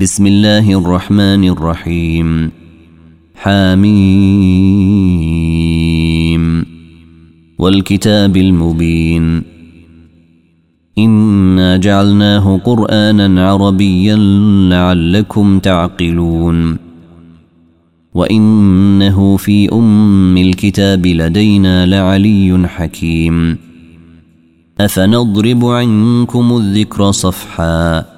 بسم الله الرحمن الرحيم حاميم والكتاب المبين انا جعلناه قرانا عربيا لعلكم تعقلون وانه في ام الكتاب لدينا لعلي حكيم افنضرب عنكم الذكر صفحا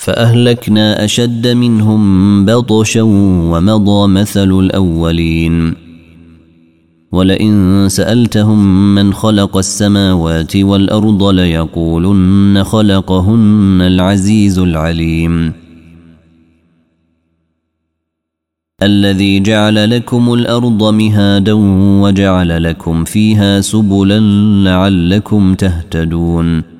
فأهلكنا أشد منهم بطشا ومضى مثل الأولين. ولئن سألتهم من خلق السماوات والأرض ليقولن خلقهن العزيز العليم. الذي جعل لكم الأرض مهادا وجعل لكم فيها سبلا لعلكم تهتدون.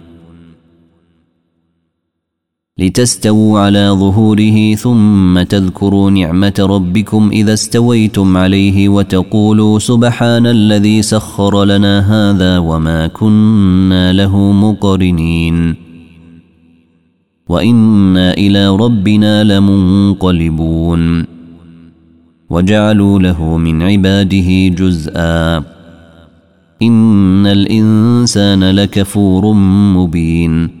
لتستووا على ظهوره ثم تذكروا نعمة ربكم إذا استويتم عليه وتقولوا سبحان الذي سخر لنا هذا وما كنا له مقرنين. وإنا إلى ربنا لمنقلبون. وجعلوا له من عباده جزءا. إن الإنسان لكفور مبين.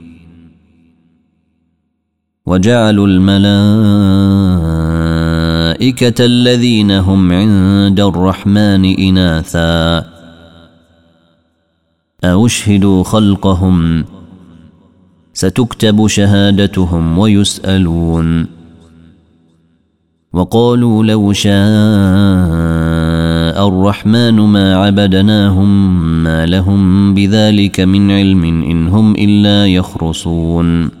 وجعلوا الملائكة الذين هم عند الرحمن إناثا. أشهدوا خلقهم؟ ستكتب شهادتهم ويسألون. وقالوا لو شاء الرحمن ما عبدناهم ما لهم بذلك من علم إن هم إلا يخرصون.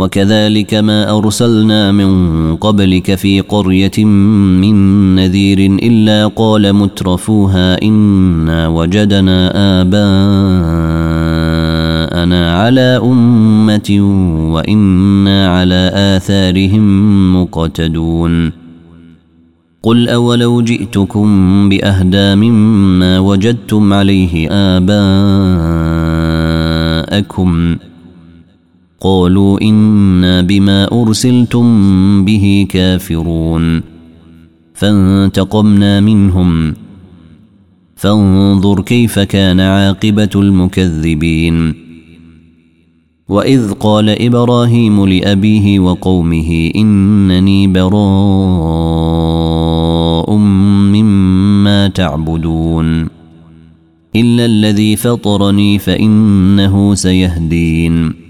وكذلك ما أرسلنا من قبلك في قرية من نذير إلا قال مترفوها إنا وجدنا آباءنا على أمة وإنا على آثارهم مقتدون. قل أولو جئتكم بأهدى مما وجدتم عليه آباءكم قالوا إنا بما أرسلتم به كافرون. فانتقمنا منهم. فانظر كيف كان عاقبة المكذبين. وإذ قال إبراهيم لأبيه وقومه إنني براء مما تعبدون. إلا الذي فطرني فإنه سيهدين.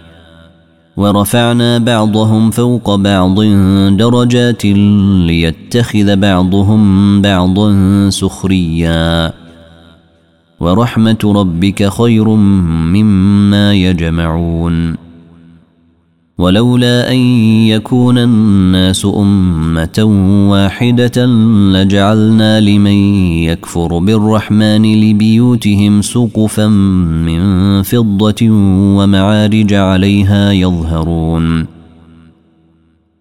ورفعنا بعضهم فوق بعض درجات ليتخذ بعضهم بعضا سخريا. ورحمة ربك خير مما يجمعون. ولولا أن يكون الناس أمة واحدة لجعلنا لمن يكفر بالرحمن لبيوتهم سقفا من فضة ومعارج عليها يظهرون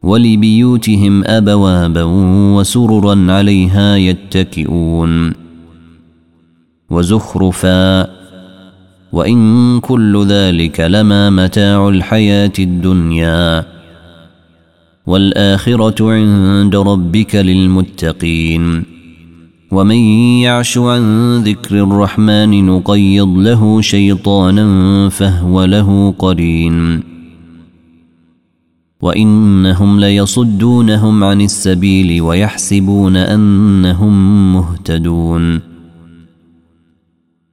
ولبيوتهم أبوابا وسررا عليها يتكئون وزخرفا وإن كل ذلك لما متاع الحياة الدنيا. والآخرة عند ربك للمتقين. ومن يعش عن ذكر الرحمن نقيض له شيطانا فهو له قرين. وإنهم ليصدونهم عن السبيل ويحسبون أنهم مهتدون.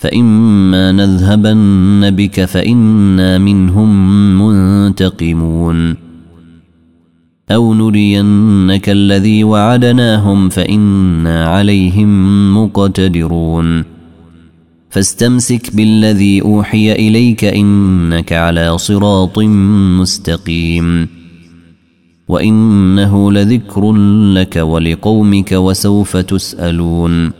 فإما نذهبن بك فإنا منهم منتقمون. أو نرينك الذي وعدناهم فإنا عليهم مقتدرون. فاستمسك بالذي أوحي إليك إنك على صراط مستقيم. وإنه لذكر لك ولقومك وسوف تسألون.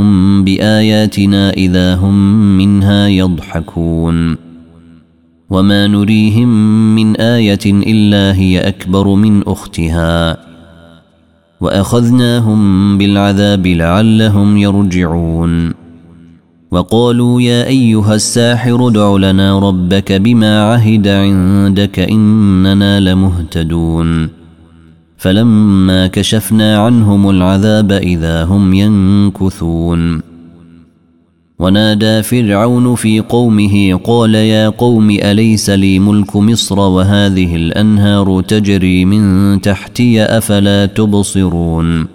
جاءهم باياتنا اذا هم منها يضحكون وما نريهم من إيه الا هي اكبر من اختها واخذناهم بالعذاب لعلهم يرجعون وقالوا يا ايها الساحر ادع لنا ربك بما عهد عندك اننا لمهتدون فلما كشفنا عنهم العذاب إذا هم ينكثون. ونادى فرعون في قومه قال يا قوم أليس لي ملك مصر وهذه الأنهار تجري من تحتي أفلا تبصرون؟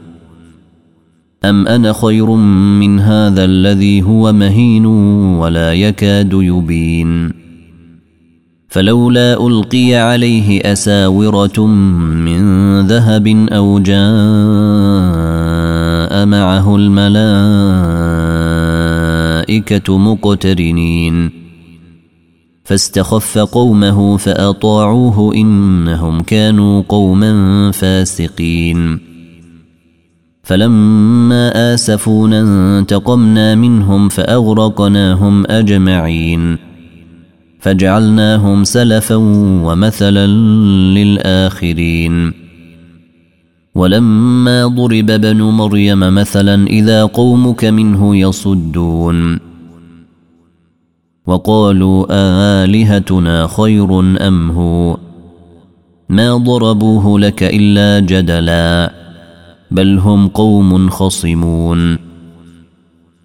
أم أنا خير من هذا الذي هو مهين ولا يكاد يبين؟ فلولا ألقي عليه أساورة من ذهب أو جاء معه الملائكة مقترنين. فاستخف قومه فأطاعوه إنهم كانوا قوما فاسقين. فلما آسفونا انتقمنا منهم فأغرقناهم أجمعين. فجعلناهم سلفا ومثلا للآخرين. ولما ضرب ابن مريم مثلا إذا قومك منه يصدون. وقالوا آلهتنا خير أم هو؟ ما ضربوه لك إلا جدلا بل هم قوم خصمون.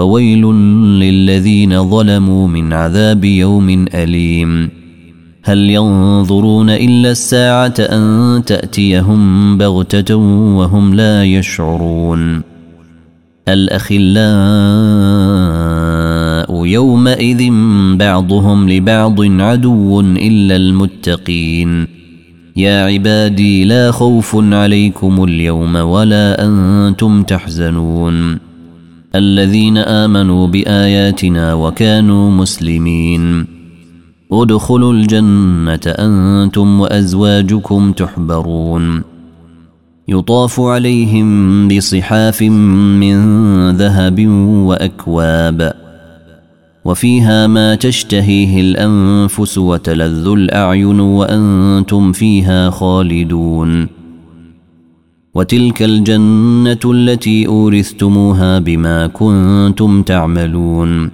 فويل للذين ظلموا من عذاب يوم أليم. هل ينظرون إلا الساعة أن تأتيهم بغتة وهم لا يشعرون. الأخلاء يومئذ بعضهم لبعض عدو إلا المتقين. يا عبادي لا خوف عليكم اليوم ولا أنتم تحزنون. الذين آمنوا بآياتنا وكانوا مسلمين. ادخلوا الجنة أنتم وأزواجكم تحبرون. يطاف عليهم بصحاف من ذهب وأكواب. وفيها ما تشتهيه الأنفس وتلذ الأعين وأنتم فيها خالدون. وتلك الجنة التي أورثتموها بما كنتم تعملون.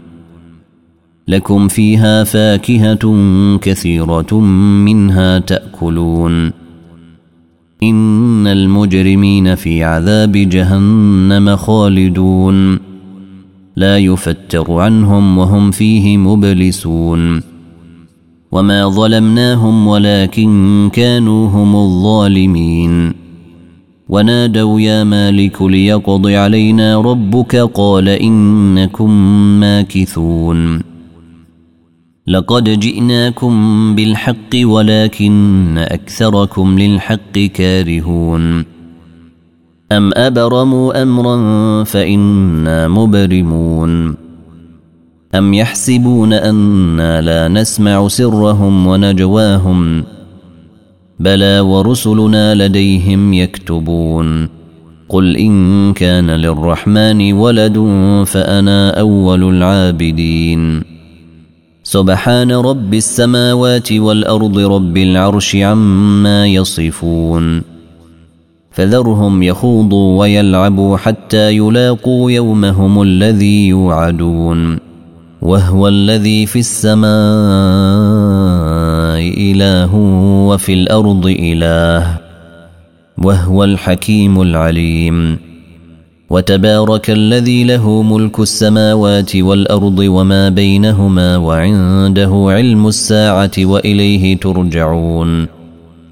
لكم فيها فاكهة كثيرة منها تأكلون. إن المجرمين في عذاب جهنم خالدون. لا يفتر عنهم وهم فيه مبلسون. وما ظلمناهم ولكن كانوا هم الظالمين. ونادوا يا مالك ليقض علينا ربك قال إنكم ماكثون. لقد جئناكم بالحق ولكن أكثركم للحق كارهون. أم أبرموا أمرا فإنا مبرمون. أم يحسبون أنا لا نسمع سرهم ونجواهم. بلى ورسلنا لديهم يكتبون. قل إن كان للرحمن ولد فأنا أول العابدين. سبحان رب السماوات والأرض رب العرش عما يصفون. فذرهم يخوضوا ويلعبوا حتى يلاقوا يومهم الذي يوعدون. وهو الذي في السماء. اله وفي الأرض اله وهو الحكيم العليم وتبارك الذي له ملك السماوات والارض وما بينهما وعنده علم الساعة واليه ترجعون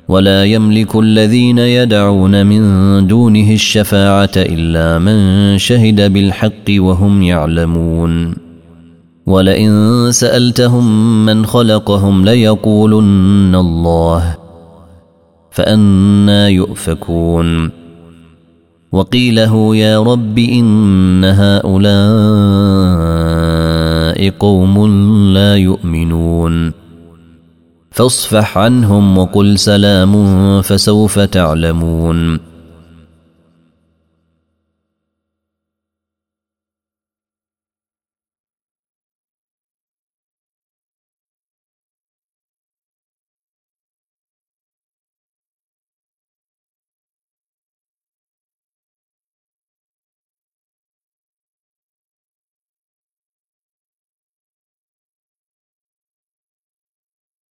ولا يملك الذين يدعون من دونه الشفاعه الا من شهد بالحق وهم يعلمون ولئن سألتهم من خلقهم ليقولن الله فانى يؤفكون. وقيله يا رب إن هؤلاء قوم لا يؤمنون. فاصفح عنهم وقل سلام فسوف تعلمون.